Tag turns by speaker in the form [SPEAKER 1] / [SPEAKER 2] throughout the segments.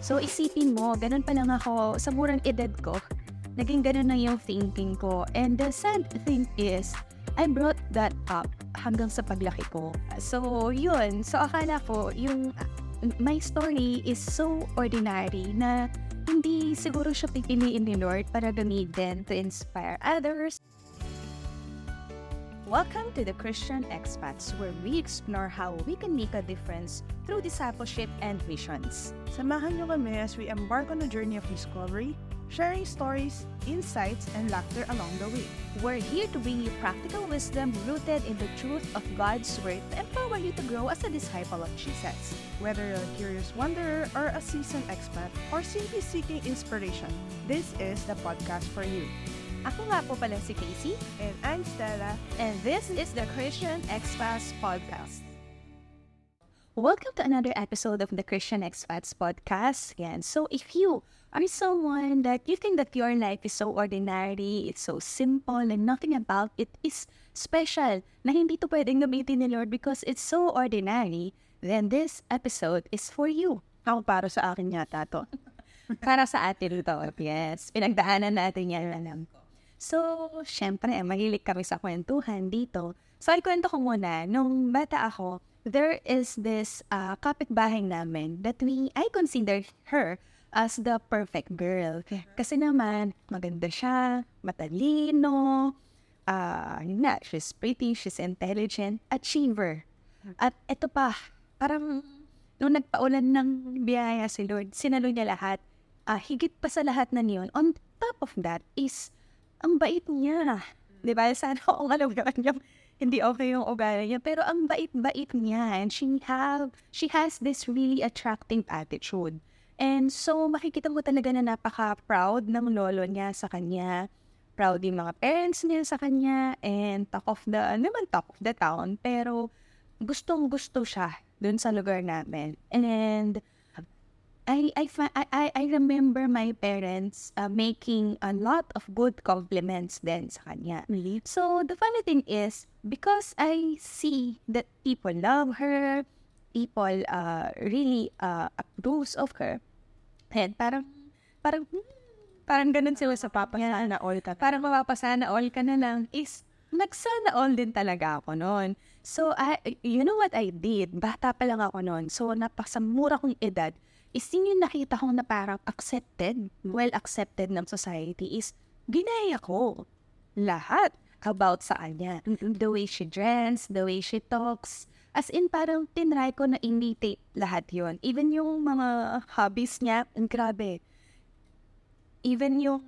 [SPEAKER 1] So isipin mo, ganun pa lang ako sa murang edad ko. Naging ganun na yung thinking ko. And the sad thing is, I brought that up hanggang sa paglaki ko. So, yun. So, akala ko, yung my story is so ordinary na hindi siguro siya pipiliin ni Lord para gamitin to inspire others. Welcome to the Christian Expats, where we explore how we can make a difference through discipleship and missions.
[SPEAKER 2] Samahan niyo kami as we embark on a journey of discovery, sharing stories, insights, and laughter along the way.
[SPEAKER 1] We're here to bring you practical wisdom rooted in the truth of God's Word to empower you to grow as a disciple of Jesus.
[SPEAKER 2] Whether you're a curious wanderer or a seasoned expat or simply seeking inspiration, this is the podcast for you.
[SPEAKER 1] Ako nga po pala si Casey,
[SPEAKER 2] And I'm Stella.
[SPEAKER 1] and this is the Christian Expats Podcast. Welcome to another episode of the Christian Expats Podcast. Yan. So if you are someone that you think that your life is so ordinary, it's so simple, and nothing about it is special, na hindi to pwedeng gamitin ni Lord because it's so ordinary, then this episode is for you.
[SPEAKER 2] Ako para sa akin yata to.
[SPEAKER 1] Para sa atin to. Yes. Pinagdaanan natin yan, alam ko. So, syempre, mahilig kami sa kwentuhan dito. So, ay kwento ko muna, nung bata ako, there is this uh, kapitbahay namin that we, I consider her as the perfect girl. Kasi naman, maganda siya, matalino, uh, yun nga, she's pretty, she's intelligent, achiever. At ito pa, parang nung nagpaulan ng biyaya si Lord, sinalo niya lahat. Ah, higit pa sa lahat na niyon, on top of that is, ang bait niya. Di ba? Sana kung alam naman niya, hindi okay yung ugali niya. Pero ang bait-bait niya. And she, have, she has this really attractive attitude. And so, makikita mo talaga na napaka-proud ng lolo niya sa kanya. Proud yung mga parents niya sa kanya. And talk of the, ano naman talk of the town. Pero, gustong-gusto siya dun sa lugar namin. And, I, I, I, I- I remember my parents uh, making a lot of good compliments then sa kanya. So, the funny thing is, because I see that people love her, people uh, really uh, approves of her, and parang, parang, hmm, parang ganun sila sa papa.
[SPEAKER 2] Sana all ka.
[SPEAKER 1] Parang mapapasana all ka na lang is, nagsana all din talaga ako noon. So, I, you know what I did? Bata pa lang ako noon. So, napasamura kong edad, is yun yung nakita ko na parang accepted, well accepted ng society is, ginaya ko lahat about sa kanya. The way she dress, the way she talks. As in, parang tinry ko na imitate lahat yon Even yung mga hobbies niya, ang grabe. Even yung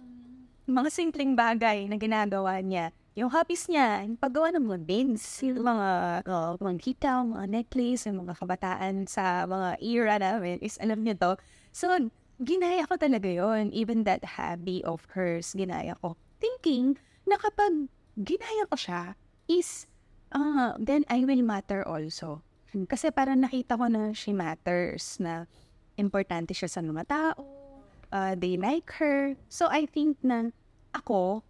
[SPEAKER 1] mga simpleng bagay na ginagawa niya. Yung hobbies niya, yung paggawa ng mga beans, yung mga, uh, mga kita, mga necklace, yung mga kabataan sa mga era namin, is alam niya to. So, ginaya ko talaga yon Even that hobby of hers, ginaya ko. Thinking na kapag ginaya ko siya, is, uh, then I will matter also. Kasi parang nakita ko na she matters, na importante siya sa mga tao, uh, they like her. So, I think na ako,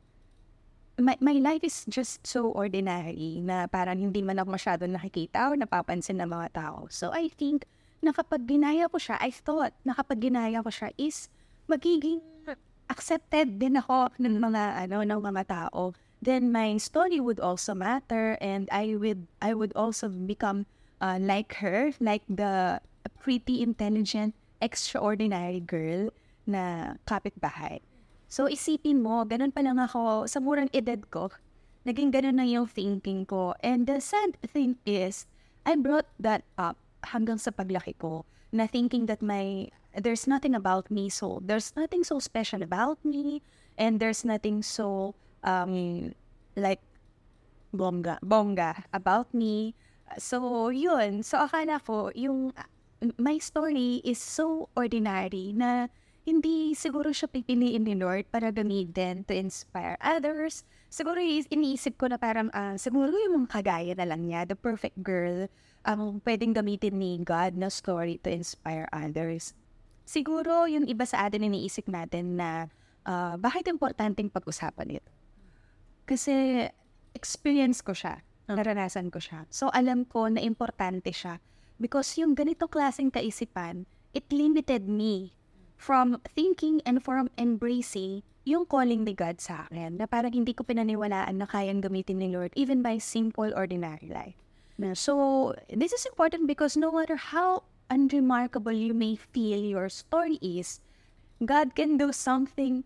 [SPEAKER 1] my, my life is just so ordinary na parang hindi man ako masyado nakikita o napapansin ng mga tao. So, I think na kapag ginaya ko siya, I thought na kapag ginaya ko siya is magiging accepted din ako ng mga ano ng mga tao. Then my story would also matter and I would I would also become uh, like her, like the pretty intelligent extraordinary girl na kapitbahay. So, isipin mo, ganun pa lang ako, sa murang edad ko, naging ganun na yung thinking ko. And the sad thing is, I brought that up hanggang sa paglaki ko, na thinking that my, there's nothing about me so, there's nothing so special about me, and there's nothing so, um, like, bongga, bongga about me. So, yun. So, akala ko, yung, my story is so ordinary na hindi siguro siya pipiliin ni Lord para gamitin to inspire others. Siguro is- iniisip ko na parang, ah, siguro yung mga kagaya na lang niya, the perfect girl, ang pwedeng gamitin ni God na story to inspire others. Siguro yung iba sa atin iniisip natin na ah, bakit importanteng pag-usapan ito? Kasi experience ko siya, naranasan ko siya. So alam ko na importante siya because yung ganitong klaseng kaisipan, it limited me from thinking and from embracing yung calling ni God sa akin na parang hindi ko pinaniwalaan na kayang gamitin ni Lord even by simple, ordinary life. So, this is important because no matter how unremarkable you may feel your story is, God can do something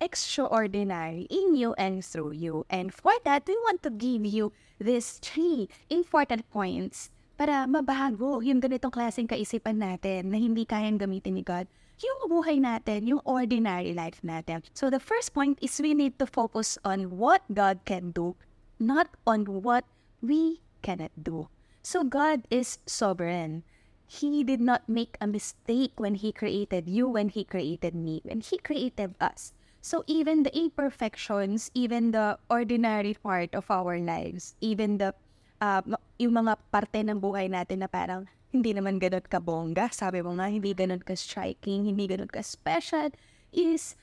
[SPEAKER 1] extraordinary in you and through you. And for that, we want to give you these three important points para mabago yung ganitong klaseng kaisipan natin na hindi kayang gamitin ni God yung buhay natin, yung ordinary life natin. So the first point is we need to focus on what God can do, not on what we cannot do. So God is sovereign. He did not make a mistake when He created you, when He created me, when He created us. So even the imperfections, even the ordinary part of our lives, even the uh, yung mga parte ng buhay natin na parang hindi naman ganun ka bongga, sabi mo nga, hindi ganun ka striking, hindi ganun ka special, is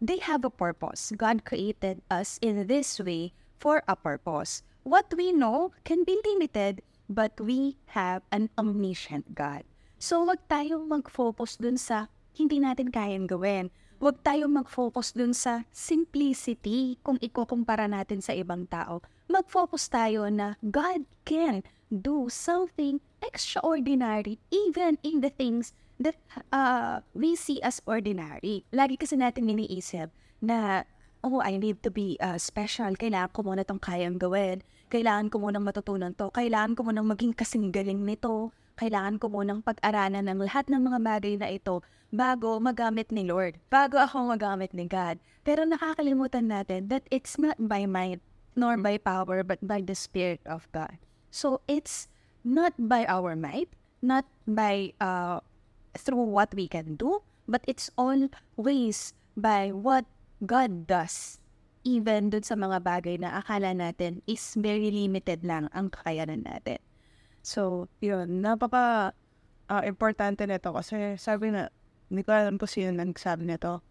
[SPEAKER 1] they have a purpose. God created us in this way for a purpose. What we know can be limited, but we have an omniscient God. So, wag tayong mag-focus dun sa hindi natin kayang gawin. Huwag tayong mag-focus dun sa simplicity kung ikukumpara natin sa ibang tao. Mag-focus tayo na God can do something extraordinary even in the things that uh, we see as ordinary. Lagi kasi natin iniisip na, oh, I need to be uh, special. Kailangan ko muna itong kayang gawin. Kailangan ko munang matutunan to. Kailangan ko munang maging kasing galing nito. Kailangan ko munang pag-aralan ng lahat ng mga bagay na ito bago magamit ni Lord. Bago ako magamit ni God. Pero nakakalimutan natin that it's not by might nor by power but by the Spirit of God. So it's not by our might, not by uh, through what we can do, but it's always by what God does. Even dun sa mga bagay na akala natin is very limited lang ang kakayanan natin.
[SPEAKER 2] So, yun, napaka uh, importante nito kasi sabi na, hindi ko alam kung sino nagsabi nito,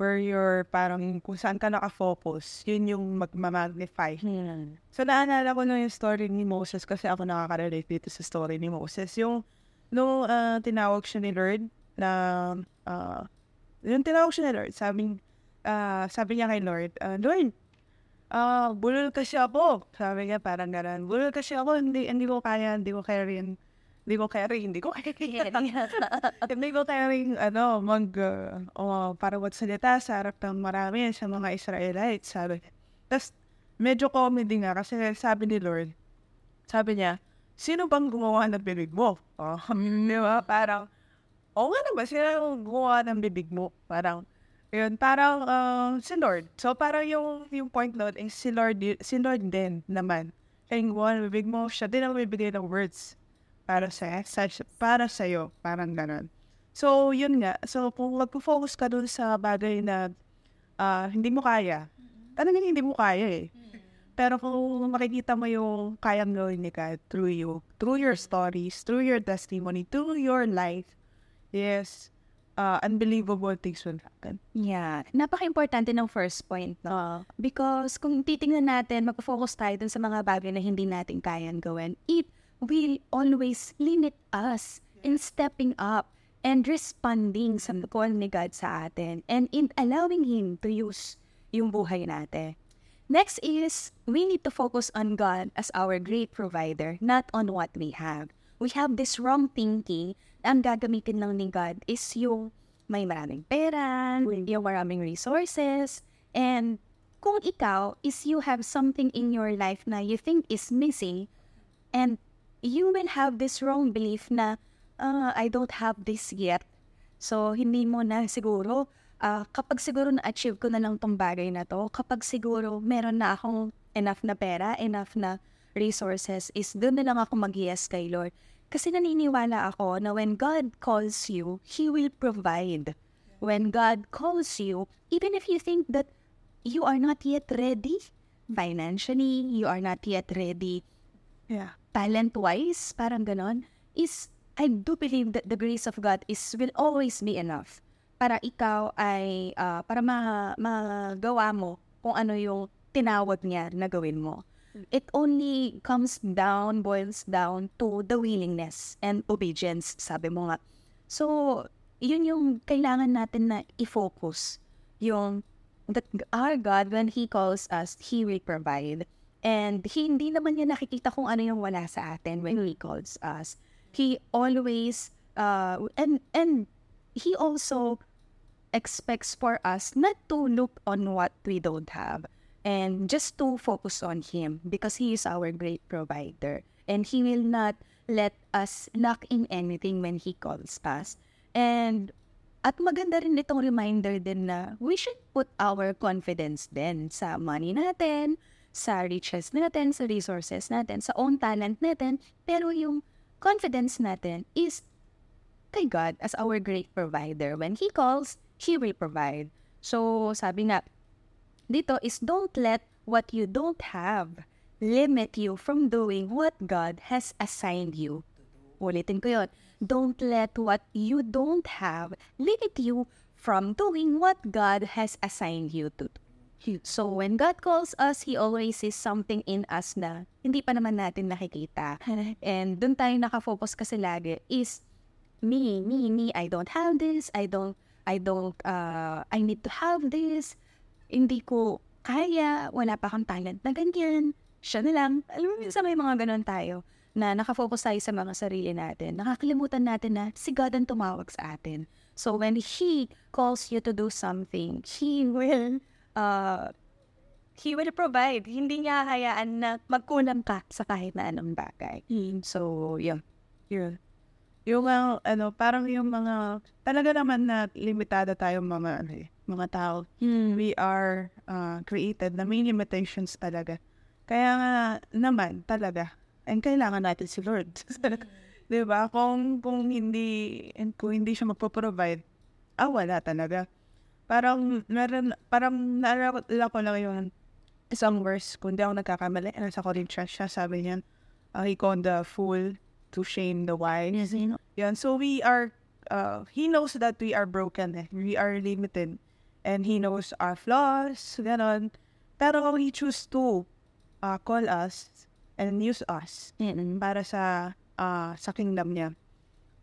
[SPEAKER 2] where you're parang kung saan ka nakafocus, yun yung magmamagnify.
[SPEAKER 1] Hmm.
[SPEAKER 2] So, naalala ko nung yung story ni Moses kasi ako nakaka-relate dito sa story ni Moses. Yung, nung uh, tinawag siya ni Lord na, uh, yung tinawag siya ni Lord, sabi, uh, sabi niya kay Lord, uh, Lord, uh, bulol kasi ako. Sabi niya parang gano'n, bulol kasi ako, hindi, hindi ko kaya, hindi ko kaya rin, hindi ko kaya rin, hindi ko kaya hindi ko kaya rin, ano, mag, uh, oh, para salita sa harap ng marami sa mga Israelites, sabi. Tapos, medyo comedy nga kasi sabi ni Lord, sabi niya, sino bang gumawa ng bibig mo? Oh, di ba? Parang, oo nga naman, sino yung gumawa ng bibig mo? Parang, yun, parang uh, si Lord. So, parang yung, yung point note is si Lord, si Lord din naman. Kaya yung gumawa ng bibig mo, siya din ang bibigay ng words para sa, sa para sa iyo, parang ganun. So, yun nga. So, kung magpo-focus ka dun sa bagay na uh, hindi mo kaya, talagang hindi mo kaya eh. Pero kung makikita mo yung kayang gawin ni God through you, through your stories, through your testimony, through your life, yes, uh, unbelievable things will happen.
[SPEAKER 1] Yeah. Napaka-importante ng first point, no? Because kung titingnan natin, mag-focus tayo dun sa mga bagay na hindi natin kayang gawin, it will always limit us in stepping up and responding sa call ni God sa atin and in allowing Him to use yung buhay natin. Next is, we need to focus on God as our great provider, not on what we have. We have this wrong thinking ang gagamitin lang ni God is yung may maraming pera, yung maraming resources, and kung ikaw is you have something in your life na you think is missing, and you will have this wrong belief na, uh, I don't have this yet. So, hindi mo na siguro uh, kapag siguro na-achieve ko na lang tong bagay na to, kapag siguro meron na akong enough na pera, enough na resources, is doon na lang ako mag-yes kay Lord. Kasi naniniwala ako na when God calls you, He will provide. When God calls you, even if you think that you are not yet ready financially, you are not yet ready
[SPEAKER 2] yeah.
[SPEAKER 1] Talent-wise, parang ganon, is I do believe that the grace of God is will always be enough para ikaw ay, uh, para ma magawa mo kung ano yung tinawag niya na gawin mo. It only comes down, boils down to the willingness and obedience, sabi mo nga. So, yun yung kailangan natin na i-focus. Yung that our God, when He calls us, He will provide. And he, hindi naman niya nakikita kung ano yung wala sa atin when He calls us. He always, uh, and, and He also expects for us not to look on what we don't have and just to focus on Him because He is our great provider. And He will not let us lack in anything when He calls us. And at maganda rin itong reminder din na we should put our confidence din sa money natin, sa riches natin, sa resources natin, sa own talent natin. Pero yung confidence natin is kay God as our great provider. When He calls, He will provide. So, sabi nga, dito is don't let what you don't have limit you from doing what God has assigned you. Ulitin ko yun. Don't let what you don't have limit you from doing what God has assigned you to do. So when God calls us, He always sees something in us na hindi pa naman natin nakikita. And dun tayo nakafocus kasi lagi is me, me, me, I don't have this, I don't, I don't, uh, I need to have this, hindi ko kaya, wala pa akong talent na ganyan, siya na lang. Alam mo, minsan may mga ganun tayo na nakafocus tayo sa mga sarili natin. Nakakalimutan natin na si God ang tumawag sa atin. So when He calls you to do something, He will uh, He will provide. Hindi niya hayaan na magkulang ka sa kahit na anong bagay. So, yun.
[SPEAKER 2] Yun. Yung uh, ano, parang yung mga, talaga naman na limitado tayo mga, ano, eh, mga tao. We are uh, created na may limitations talaga. Kaya nga naman, talaga, and kailangan natin si Lord. Di ba? Kung, kung hindi, kung hindi siya magpo-provide, ah, wala talaga. Parang, meron, parang naalala ko lang yung isang verse, kung di ako nagkakamali, nasa Corinthians siya, sabi niya, uh, he called the fool to shame the wise.
[SPEAKER 1] Yes, you know.
[SPEAKER 2] Yan. So we are, uh, he knows that we are broken eh. We are limited. And he knows our flaws, ganon. Pero he choose to uh, call us and use us
[SPEAKER 1] Mm-mm.
[SPEAKER 2] para sa uh, sa kingdom niya.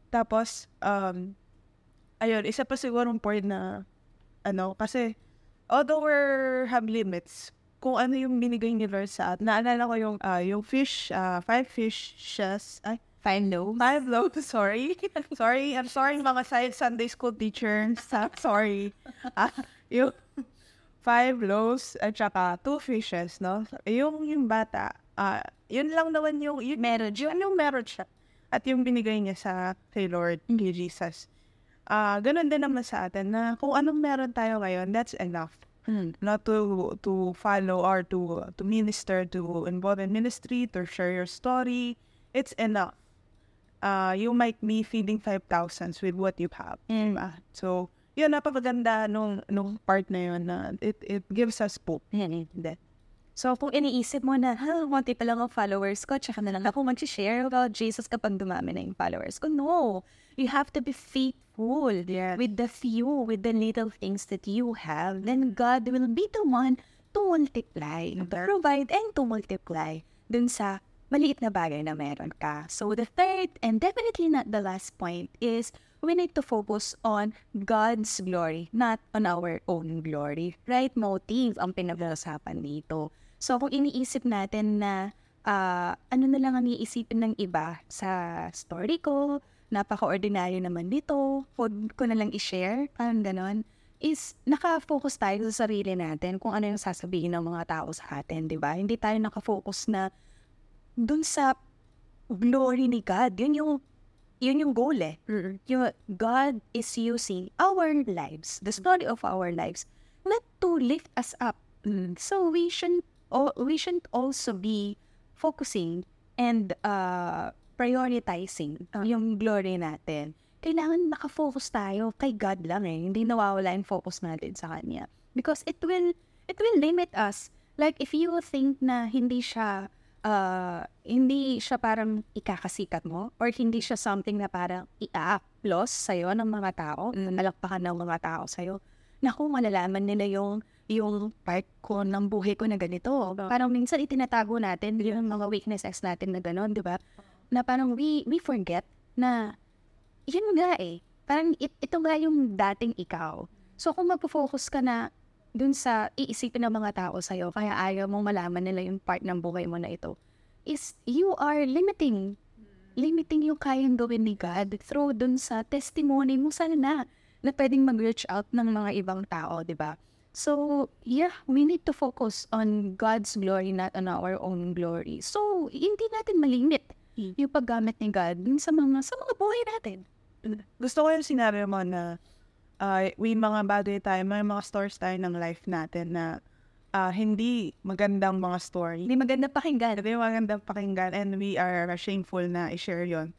[SPEAKER 2] Tapos, um, ayun, isa pa sigurong point na, ano, kasi, although we have limits, kung ano yung binigay ni Lord sa atin, naalala ko yung, uh, yung fish, uh, five fishes, ay,
[SPEAKER 1] Find low.
[SPEAKER 2] Five loaves, sorry. sorry, I'm sorry mga Sunday school teachers. Sorry. Ah, yung five loaves at saka two fishes, no? Yung, yung bata, ah, yun lang naman yung, yun,
[SPEAKER 1] Meron
[SPEAKER 2] yun yung meron siya. At yung binigay niya sa kay Lord, kay Jesus. Ah, ganun din naman sa atin na kung anong meron tayo ngayon, that's enough
[SPEAKER 1] Mm.
[SPEAKER 2] not to to follow or to to minister to involve in ministry to share your story it's enough uh you might be feeding 5,000 with what you have
[SPEAKER 1] Mm.
[SPEAKER 2] diba? so yun napakaganda nung nung part na yun na it it gives us hope
[SPEAKER 1] hindi. So, kung iniisip mo na, ha, konti pa lang ang followers ko, tsaka na lang ako mag-share about Jesus kapag dumami na yung followers ko. No! You have to be faithful
[SPEAKER 2] Yes.
[SPEAKER 1] with the few, with the little things that you have. Then God will be the one to multiply, to provide and to multiply dun sa maliit na bagay na meron ka. So, the third and definitely not the last point is we need to focus on God's glory, not on our own glory. Right motive ang pinag-uusapan dito. So, kung iniisip natin na ah, ano na lang ang iisipin ng iba sa story ko, napaka-ordinary naman dito, huwag ko na lang i-share, parang ganon, is nakafocus tayo sa sarili natin kung ano yung sasabihin ng mga tao sa atin, di ba? Hindi tayo nakafocus na dun sa glory ni God. Yun yung, yun yung goal eh. Yung God is using our lives, the story of our lives, not to lift us up. So we shouldn't, we shouldn't also be focusing and uh, prioritizing yung glory natin. Kailangan nakafocus tayo kay God lang eh. Hindi nawawala yung focus natin sa Kanya. Because it will, it will limit us. Like if you think na hindi siya uh, hindi siya parang ikakasikat mo or hindi siya something na parang i-applause sa'yo ng mga tao, nalakpakan ng mga tao sa'yo. Naku, malalaman nila yung yung part ko ng buhay ko na ganito. Parang minsan itinatago natin yung mga weaknesses natin na gano'n, di ba? Na parang we, we forget na yun nga eh. Parang it, ito nga yung dating ikaw. So kung magpo-focus ka na dun sa iisipin ng mga tao sa'yo, kaya ayaw mong malaman nila yung part ng buhay mo na ito, is you are limiting. Limiting yung kayang gawin ni God through dun sa testimony mo sana na, na pwedeng mag-reach out ng mga ibang tao, di ba? So, yeah, we need to focus on God's glory, not on our own glory. So, hindi natin malimit
[SPEAKER 2] Hmm.
[SPEAKER 1] yung paggamit ni God sa mga, sa mga buhay natin.
[SPEAKER 2] Gusto ko yung sinabi mo na uh, may mga bagay tayo, may mga stories tayo ng life natin na uh, hindi magandang mga story.
[SPEAKER 1] Hindi maganda pakinggan.
[SPEAKER 2] Hindi magandang pakinggan and we are shameful na i-share yon.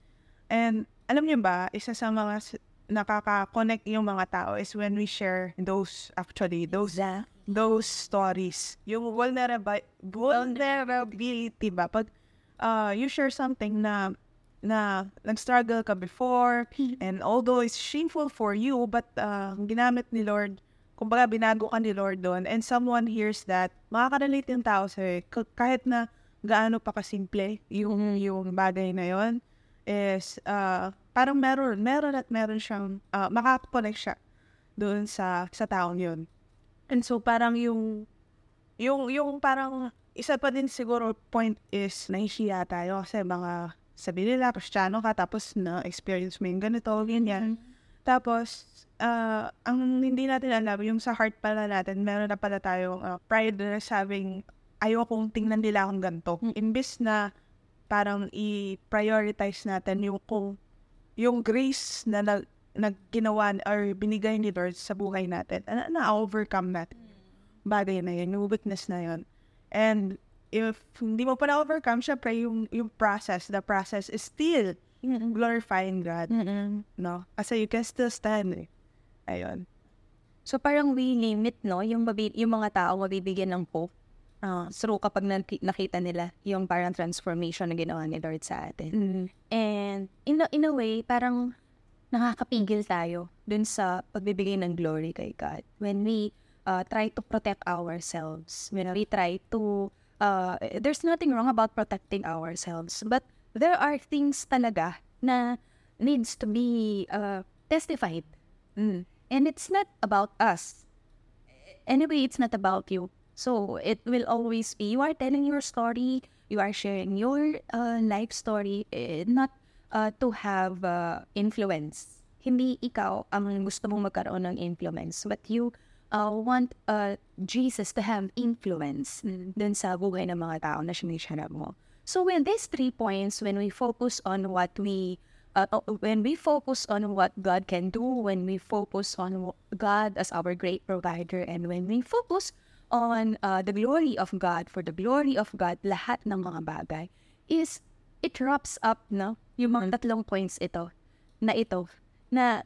[SPEAKER 2] And alam niyo ba, isa sa mga nakaka-connect yung mga tao is when we share those, actually, those
[SPEAKER 1] Exact.
[SPEAKER 2] those stories. Yung vulnerability, vulnerability ba? Pag uh, you share something na na nag-struggle ka before and although it's shameful for you but uh, ginamit ni Lord kumbaga binago ka ni Lord doon and someone hears that makaka-relate yung tao sa'yo kahit na gaano pa kasimple yung yung bagay na yon is uh, parang meron meron at meron siyang uh, makaka-connect siya doon sa sa taong yun And so parang yung yung yung parang isa pa din siguro point is nahihiya tayo kasi mga sabi nila Kristiyano ka tapos na experience mo yung ganito, ganyan. Tapos ah, ang hindi natin alam yung sa heart pala natin meron na pala tayong ah, pride na sabing ayokong tingnan nila akong ganito. Imbis na parang i-prioritize natin yung kung yung grace na nag nagginawa or binigay ni Lord sa buhay natin, na, na-overcome natin. Bagay na yun, yung weakness na yun. And if hindi mo pa na-overcome, syempre yung, yung process, the process is still glorifying God. No? Kasi you can still stand eh. Ayun.
[SPEAKER 1] So parang we limit, no? Yung, mabi- yung mga tao mabibigyan ng hope ah, through kapag naki- nakita nila yung parang transformation na ginawa ni Lord sa atin. And in a, in a way, parang nakakapigil tayo dun sa pagbibigay ng glory kay God. When we uh, try to protect ourselves, when we try to, uh, there's nothing wrong about protecting ourselves, but there are things talaga na needs to be uh, testified. And it's not about us. Anyway, it's not about you. So it will always be you are telling your story, you are sharing your uh, life story, eh, not uh, to have uh, influence. Hindi ikaw ang gusto mong magkaroon ng influence, but you uh, want uh, Jesus to have influence dun sa buhay ng mga tao na sinisharap mo. So when these three points, when we focus on what we uh, uh, when we focus on what God can do, when we focus on God as our great provider, and when we focus on uh, the glory of God, for the glory of God, lahat ng mga bagay, is it wraps up, no? Yung mga tatlong points ito, na ito, na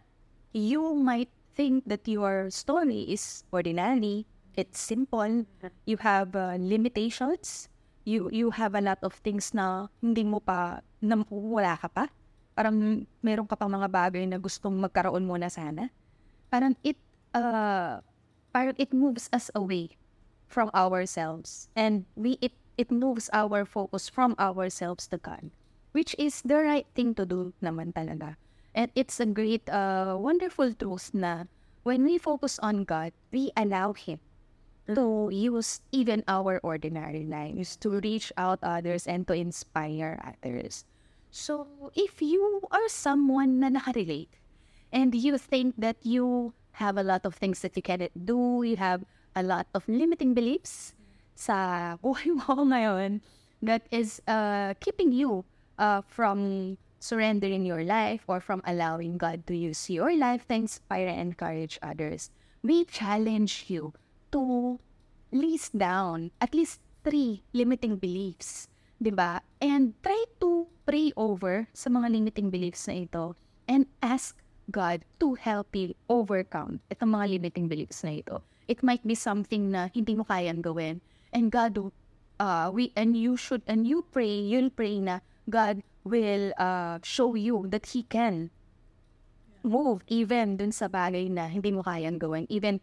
[SPEAKER 1] you might think that your story is ordinary, it's simple, you have uh, limitations, you you have a lot of things na hindi mo pa, na wala ka pa. Parang meron ka pang mga bagay na gustong magkaroon muna sana. Parang it, uh, parang it moves us away from ourselves. And we it, it moves our focus from ourselves to God. Which is the right thing to do naman talaga. And it's a great, uh, wonderful truth na when we focus on God, we allow Him to use even our ordinary lives to reach out others and to inspire others. So, if you are someone na nakarelate and you think that you have a lot of things that you cannot do, you have a lot of limiting beliefs sa buhay mo ngayon that is uh, keeping you uh, from surrendering your life or from allowing God to use your life to inspire and encourage others. We challenge you to list down at least three limiting beliefs, 'di ba? And try to pray over sa mga limiting beliefs na ito and ask God to help you overcome itong mga limiting beliefs na ito. It might be something na hindi mo kayang gawin. And God, uh, we, and you should, and you pray, you'll pray na God will uh, show you that He can move even dun sa bagay na hindi mo kayang gawin. Even,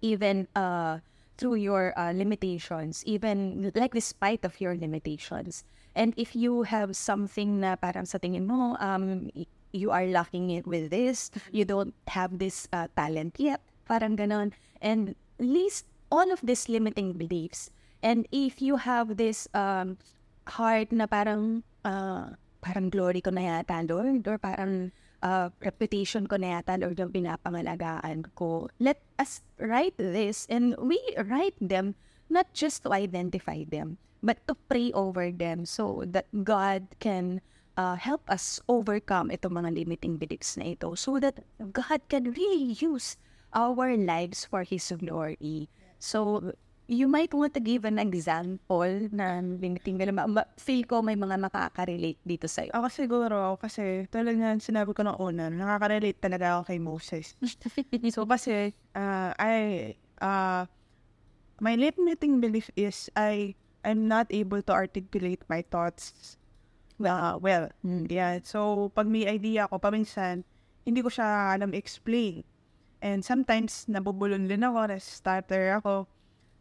[SPEAKER 1] even uh, through your uh, limitations, even like despite of your limitations. And if you have something na parang sa tingin mo, um, you are lacking it with this, you don't have this uh, talent yet, parang ganon. And list all of these limiting beliefs. And if you have this um, heart na parang uh, parang glory ko na yata, Lord, or parang uh, reputation ko na yata, Lord, yung pinapangalagaan ko. Let us write this and we write them not just to identify them, but to pray over them so that God can uh, help us overcome itong mga limiting beliefs na ito so that God can really use our lives for His glory. So, you might want to give an example na limiting belief. Ma- feel ko may mga makaka-relate dito sa'yo.
[SPEAKER 2] Ako siguro, kasi tulad nga sinabi ko ng una, nakaka-relate talaga ako kay Moses. so kasi, uh, I, uh, my limiting belief is I, I'm not able to articulate my thoughts uh, well.
[SPEAKER 1] Mm.
[SPEAKER 2] Yeah, so pag may idea ako, paminsan, hindi ko siya alam explain. And sometimes, nabubulon din ako, na-starter ako.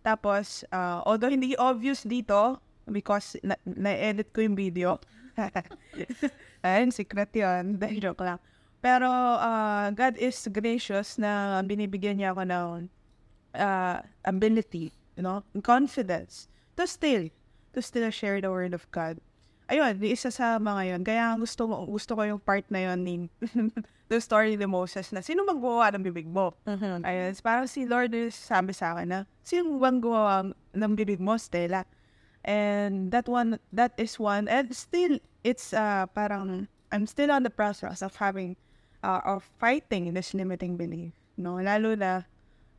[SPEAKER 2] Tapos, uh, although hindi obvious dito, because na- na-edit ko yung video. Ayun, secret yun. Joke lang. Pero, uh, God is gracious na binibigyan niya ako ng uh, ability, you know, confidence to still, to still share the word of God. Ayun, isa sa mga yun. Kaya gusto, mo, gusto ko yung part na yun ni the story ni Moses na sino bang gumawa ng bibig mo?
[SPEAKER 1] Mhm.
[SPEAKER 2] Ayun, parang si Lord is sabi sa akin na sino bang gumawa ng bibig mo, Stella? And that one, that is one. And still, it's uh, parang, I'm still on the process of having, uh, of fighting this limiting belief. No? Lalo na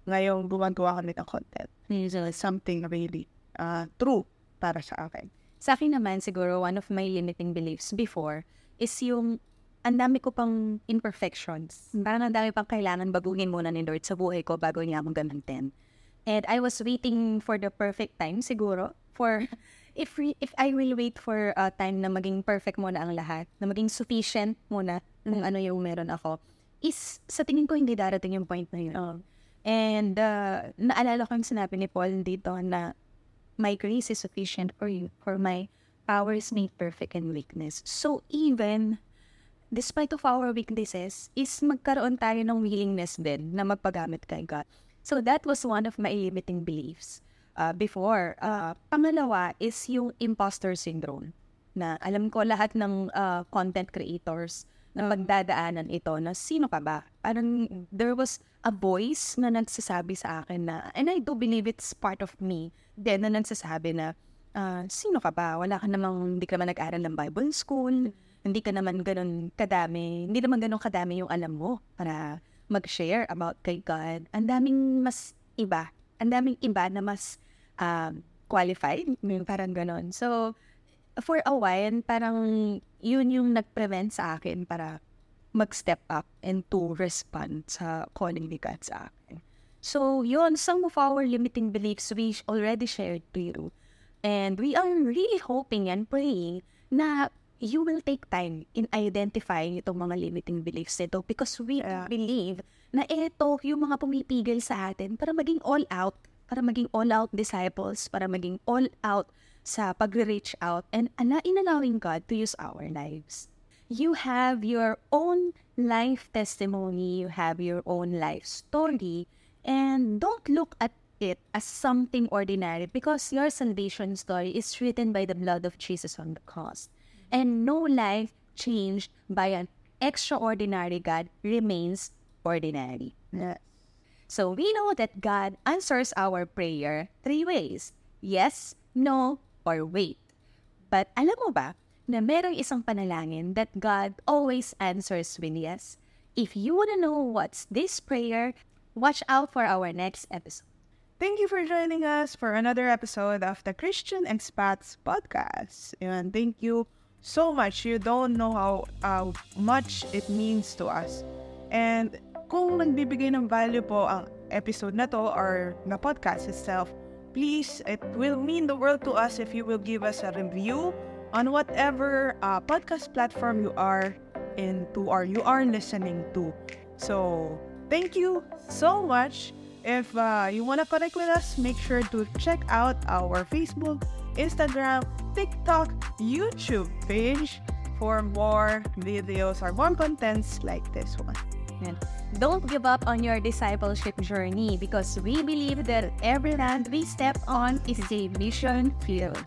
[SPEAKER 2] ngayong gumagawa kami ng content. It's something really uh, true para sa akin.
[SPEAKER 1] Sa akin naman, siguro, one of my limiting beliefs before is yung ang dami ko pang imperfections. Parang ang dami pang kailangan baguhin muna ni Lord sa buhay ko bago niya ako gamitin. And I was waiting for the perfect time, siguro, for if we, if I will wait for a time na maging perfect muna ang lahat, na maging sufficient muna ng ano yung meron ako, is sa tingin ko hindi darating yung point na yun. And uh, naalala ko yung sinabi ni Paul dito na my grace is sufficient for you, for my power is made perfect in weakness. So even despite of our weaknesses, is magkaroon tayo ng willingness din na magpagamit kay God. So that was one of my limiting beliefs uh, before. Uh, pangalawa is yung imposter syndrome na alam ko lahat ng uh, content creators na pagdadaanan ito na sino ka ba? Parang there was a voice na nagsasabi sa akin na, and I do believe it's part of me, then na nagsasabi na, ah, sino ka ba? Wala ka namang, hindi ka naman nag-aral ng Bible school, hindi ka naman ganun kadami, hindi naman ganun kadami yung alam mo para mag-share about kay God. Ang daming mas iba, ang daming iba na mas um, qualified, parang ganun. So, for a while, parang yun yung nag-prevent sa akin para mag-step up and to respond sa calling ni God sa akin. So, yun, some of our limiting beliefs we already shared to you. And we are really hoping and praying na you will take time in identifying itong mga limiting beliefs nito because we
[SPEAKER 2] Yeah.
[SPEAKER 1] believe na ito yung mga pumipigil sa atin para maging all out, para maging all out disciples, para maging all out sa pag-reach out and ala in allowing God to use our lives. You have your own life testimony, you have your own life story, and don't look at it as something ordinary because your salvation story is written by the blood of Jesus on the cross. And no life changed by an extraordinary God remains ordinary. So we know that God answers our prayer three ways. Yes, no, or wait. But alam mo ba na merong isang panalangin that God always answers with yes? If you want to know what's this prayer, watch out for our next episode.
[SPEAKER 2] Thank you for joining us for another episode of the Christian Expats Podcast. And thank you so much. You don't know how uh, much it means to us. And kung nagbibigay ng value po ang episode na to or na podcast itself, please, it will mean the world to us if you will give us a review on whatever uh, podcast platform you are into or you are listening to. So, thank you so much. If uh, you want to connect with us, make sure to check out our Facebook, Instagram, TikTok, YouTube page for more videos or more contents like this one.
[SPEAKER 1] Yan. Don't give up on your discipleship journey because we believe that every land we step on is a mission field.